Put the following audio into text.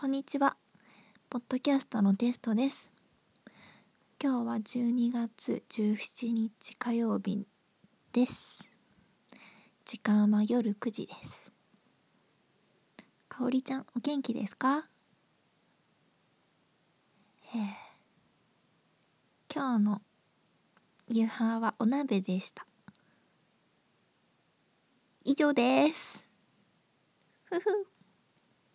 こんにちは。ポッドキャストのテストです。今日は12月17日火曜日です。時間は夜9時です。かおりちゃん、お元気ですか？えー、今日の夕飯はお鍋でした。以上です。ふふ。